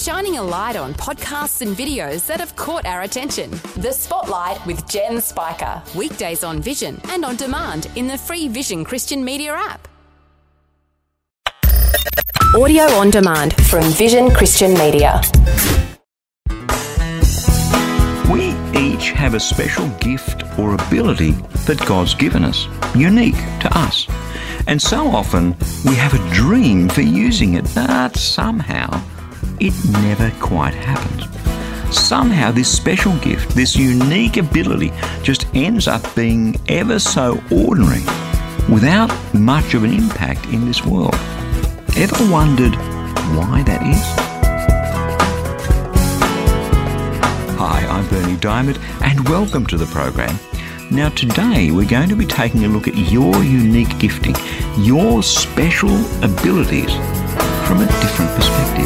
shining a light on podcasts and videos that have caught our attention. The Spotlight with Jen Spiker. Weekdays on Vision and on demand in the free Vision Christian Media app. Audio on demand from Vision Christian Media. We each have a special gift or ability that God's given us, unique to us. And so often we have a dream for using it, but somehow it never quite happens. Somehow, this special gift, this unique ability, just ends up being ever so ordinary without much of an impact in this world. Ever wondered why that is? Hi, I'm Berni Dymet, and welcome to the program. Now, today we're going to be taking a look at your unique gifting, your special abilities from a different perspective.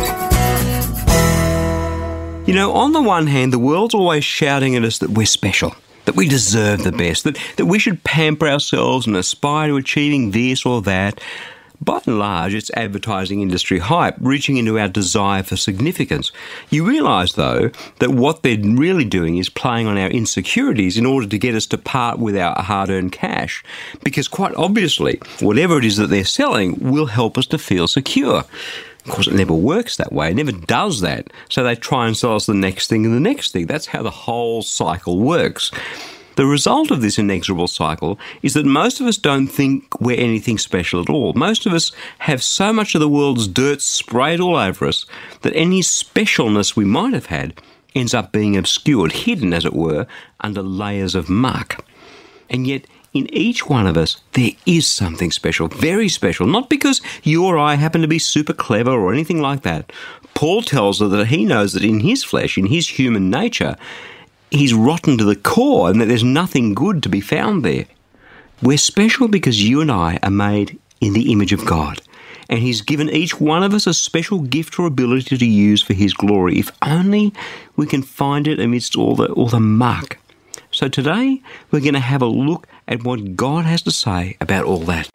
You know, on the one hand, the world's always shouting at us that we're special, that we deserve the best, that, that we should pamper ourselves and aspire to achieving this or that. By and large, it's advertising industry hype, reaching into our desire for significance. You realise, though, that what they're really doing is playing on our insecurities in order to get us to part with our hard earned cash. Because, quite obviously, whatever it is that they're selling will help us to feel secure. Of course, it never works that way. It never does that. So they try and sell us the next thing and the next thing. That's how the whole cycle works. The result of this inexorable cycle is that most of us don't think we're anything special at all. Most of us have so much of the world's dirt sprayed all over us that any specialness we might have had ends up being obscured, hidden, as it were, under layers of muck. And yet, in each one of us, there is something special, very special, not because you or I happen to be super clever or anything like that. Paul tells us that he knows that in his flesh, in his human nature, he's rotten to the core and that there's nothing good to be found there. We're special because you and I are made in the image of God. And He's given each one of us a special gift or ability to use for His glory, if only we can find it amidst all the, all the muck. So today, we're going to have a look at what God has to say about all that.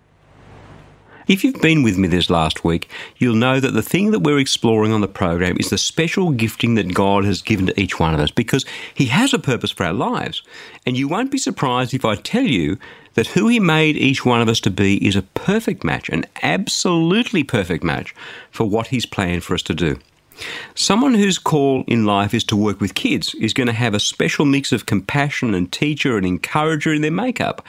If you've been with me this last week, you'll know that the thing that we're exploring on the program is the special gifting that God has given to each one of us because He has a purpose for our lives. And you won't be surprised if I tell you that who He made each one of us to be is a perfect match, an absolutely perfect match for what He's planned for us to do. Someone whose call in life is to work with kids is going to have a special mix of compassion and teacher and encourager in their makeup.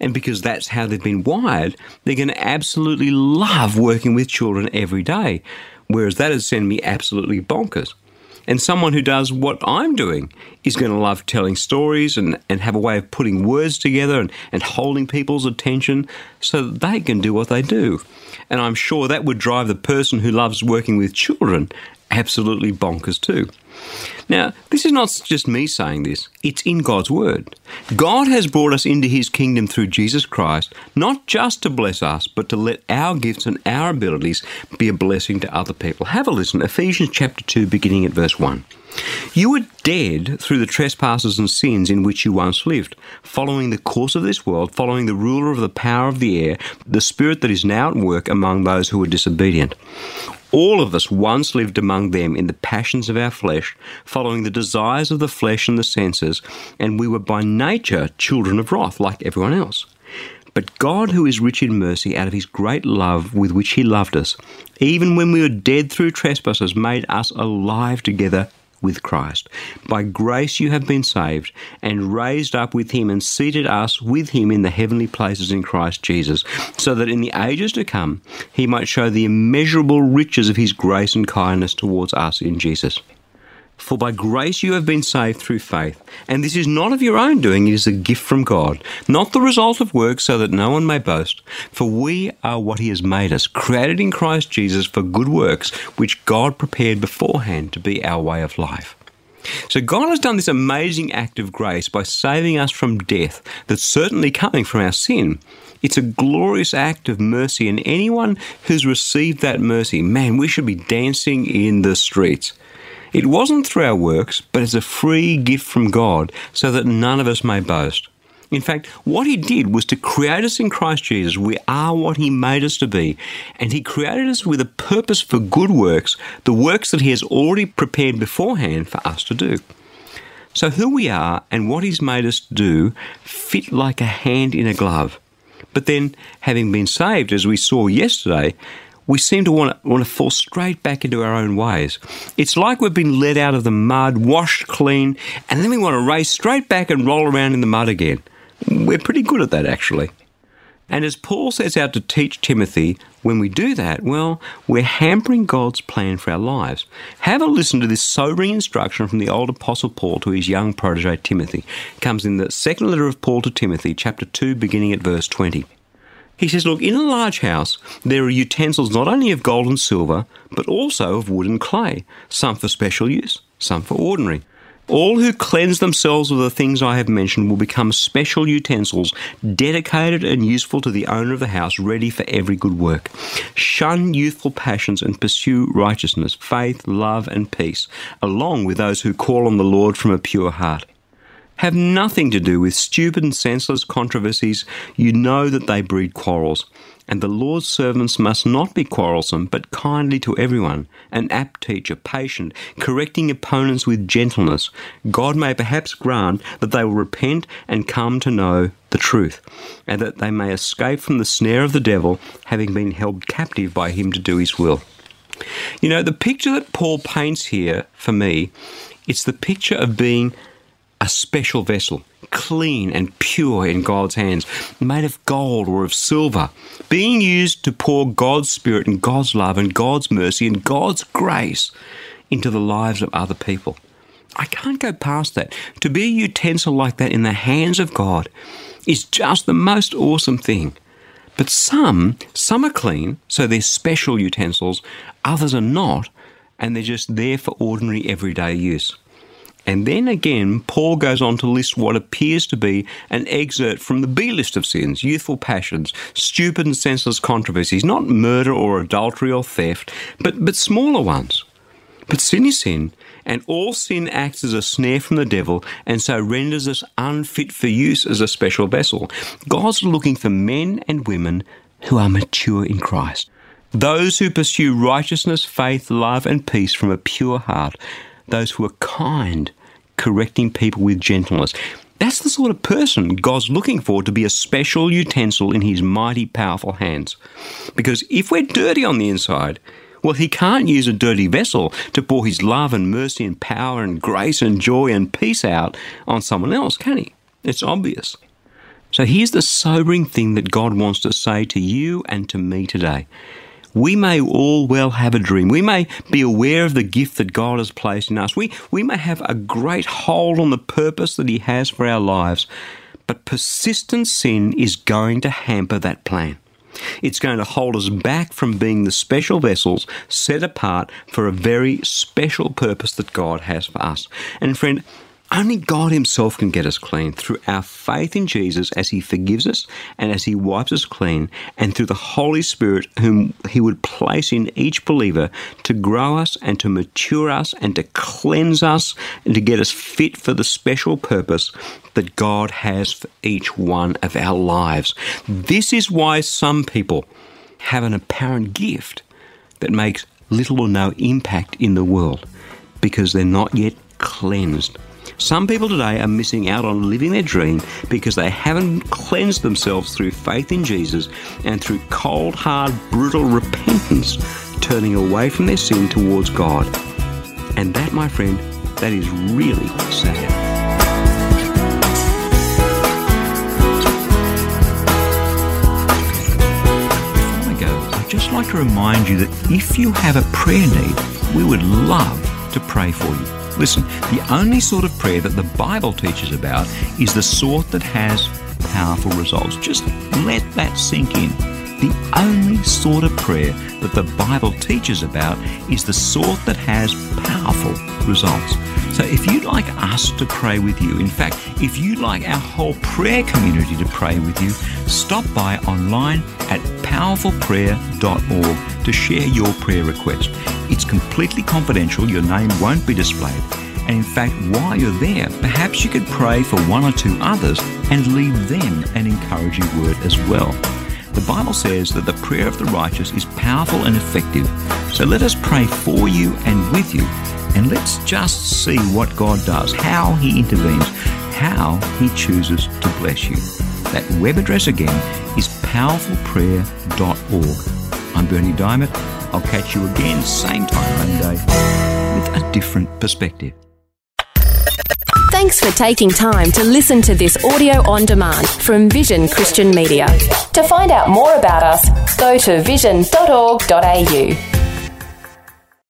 And because that's how they've been wired, they're going to absolutely love working with children every day. Whereas that has sent me absolutely bonkers. And someone who does what I'm doing is going to love telling stories and, and have a way of putting words together and, and holding people's attention so that they can do what they do. And I'm sure that would drive the person who loves working with children absolutely bonkers too. Now, this is not just me saying this, it's in God's Word. God has brought us into His kingdom through Jesus Christ, not just to bless us, but to let our gifts and our abilities be a blessing to other people. Have a listen, Ephesians chapter 2, beginning at verse 1. You were dead through the trespasses and sins in which you once lived, following the course of this world, following the ruler of the power of the air, the spirit that is now at work among those who are disobedient. All of us once lived among them in the passions of our flesh, following the desires of the flesh and the senses, and we were by nature children of wrath, like everyone else. But God, who is rich in mercy, out of his great love with which he loved us, even when we were dead through trespasses, made us alive together with Christ. By grace you have been saved, and raised up with him, and seated us with him in the heavenly places in Christ Jesus, so that in the ages to come he might show the immeasurable riches of his grace and kindness towards us in Jesus. For by grace you have been saved through faith, and this is not of your own doing, it is a gift from God, not the result of works, so that no one may boast. For we are what He has made us, created in Christ Jesus for good works, which God prepared beforehand to be our way of life. So God has done this amazing act of grace by saving us from death that's certainly coming from our sin. It's a glorious act of mercy, and anyone who's received that mercy, man, we should be dancing in the streets. It wasn't through our works, but as a free gift from God, so that none of us may boast. In fact, what He did was to create us in Christ Jesus. We are what He made us to be. And He created us with a purpose for good works, the works that He has already prepared beforehand for us to do. So, who we are and what He's made us do fit like a hand in a glove. But then, having been saved, as we saw yesterday, we seem to want to, want to fall straight back into our own ways. It's like we've been led out of the mud, washed clean, and then we want to race straight back and roll around in the mud again. We're pretty good at that, actually. And as Paul sets out to teach Timothy, when we do that, well, we're hampering God's plan for our lives. Have a listen to this sobering instruction from the old apostle Paul to his young protege Timothy. It comes in the second letter of Paul to Timothy, chapter 2, beginning at verse 20. He says, Look, in a large house there are utensils not only of gold and silver, but also of wood and clay, some for special use, some for ordinary. All who cleanse themselves of the things I have mentioned will become special utensils, dedicated and useful to the owner of the house, ready for every good work. Shun youthful passions and pursue righteousness, faith, love, and peace, along with those who call on the Lord from a pure heart have nothing to do with stupid and senseless controversies. You know that they breed quarrels. And the Lord's servants must not be quarrelsome, but kindly to everyone, an apt teacher, patient, correcting opponents with gentleness. God may perhaps grant that they will repent and come to know the truth, and that they may escape from the snare of the devil, having been held captive by him to do his will. You know, the picture that Paul paints here for me, it's the picture of being a special vessel, clean and pure in God's hands, made of gold or of silver, being used to pour God's Spirit and God's love and God's mercy and God's grace into the lives of other people. I can't go past that. To be a utensil like that in the hands of God is just the most awesome thing. But some, some are clean, so they're special utensils, others are not, and they're just there for ordinary everyday use. And then again, Paul goes on to list what appears to be an excerpt from the B list of sins youthful passions, stupid and senseless controversies, not murder or adultery or theft, but, but smaller ones. But sin is sin, and all sin acts as a snare from the devil and so renders us unfit for use as a special vessel. God's looking for men and women who are mature in Christ. Those who pursue righteousness, faith, love, and peace from a pure heart those who are kind, correcting people with gentleness. That's the sort of person God's looking for to be a special utensil in His mighty, powerful hands. Because if we're dirty on the inside, well, He can't use a dirty vessel to pour His love and mercy and power and grace and joy and peace out on someone else, can He? It's obvious. So here's the sobering thing that God wants to say to you and to me today we may all well have a dream. We may be aware of the gift that God has placed in us. We, we may have a great hold on the purpose that He has for our lives, but persistent sin is going to hamper that plan. It's going to hold us back from being the special vessels set apart for a very special purpose that God has for us. And friend, only God Himself can get us clean through our faith in Jesus as He forgives us and as He wipes us clean, and through the Holy Spirit, whom He would place in each believer to grow us and to mature us and to cleanse us and to get us fit for the special purpose that God has for each one of our lives. This is why some people have an apparent gift that makes little or no impact in the world because they're not yet cleansed some people today are missing out on living their dream because they haven't cleansed themselves through faith in Jesus and through cold, hard, brutal repentance, turning away from their sin towards God. And that, my friend, that is really sad. Just like to remind you that if you have a prayer need, we would love to pray for you. Listen, the only sort of prayer that the Bible teaches about is the sort that has powerful results. Just let that sink in. The only sort of prayer that the Bible teaches about is the sort that has powerful results. So if you'd like us to pray with you, in fact, if you'd like our whole prayer community to pray with you, stop by online at powerfulprayer.org to share your prayer request. It's completely confidential, your name won't be displayed. And in fact, while you're there, perhaps you could pray for one or two others and leave them an encouraging word as well. The Bible says that the prayer of the righteous is powerful and effective. So let us pray for you and with you. And let's just see what God does, how He intervenes, how He chooses to bless you. That web address again is powerfulprayer.org. I'm Berni Dymet. I'll catch you again, same time Monday, with a different perspective. Thanks for taking time to listen to this audio on demand from Vision Christian Media. To find out more about us, go to vision.org.au.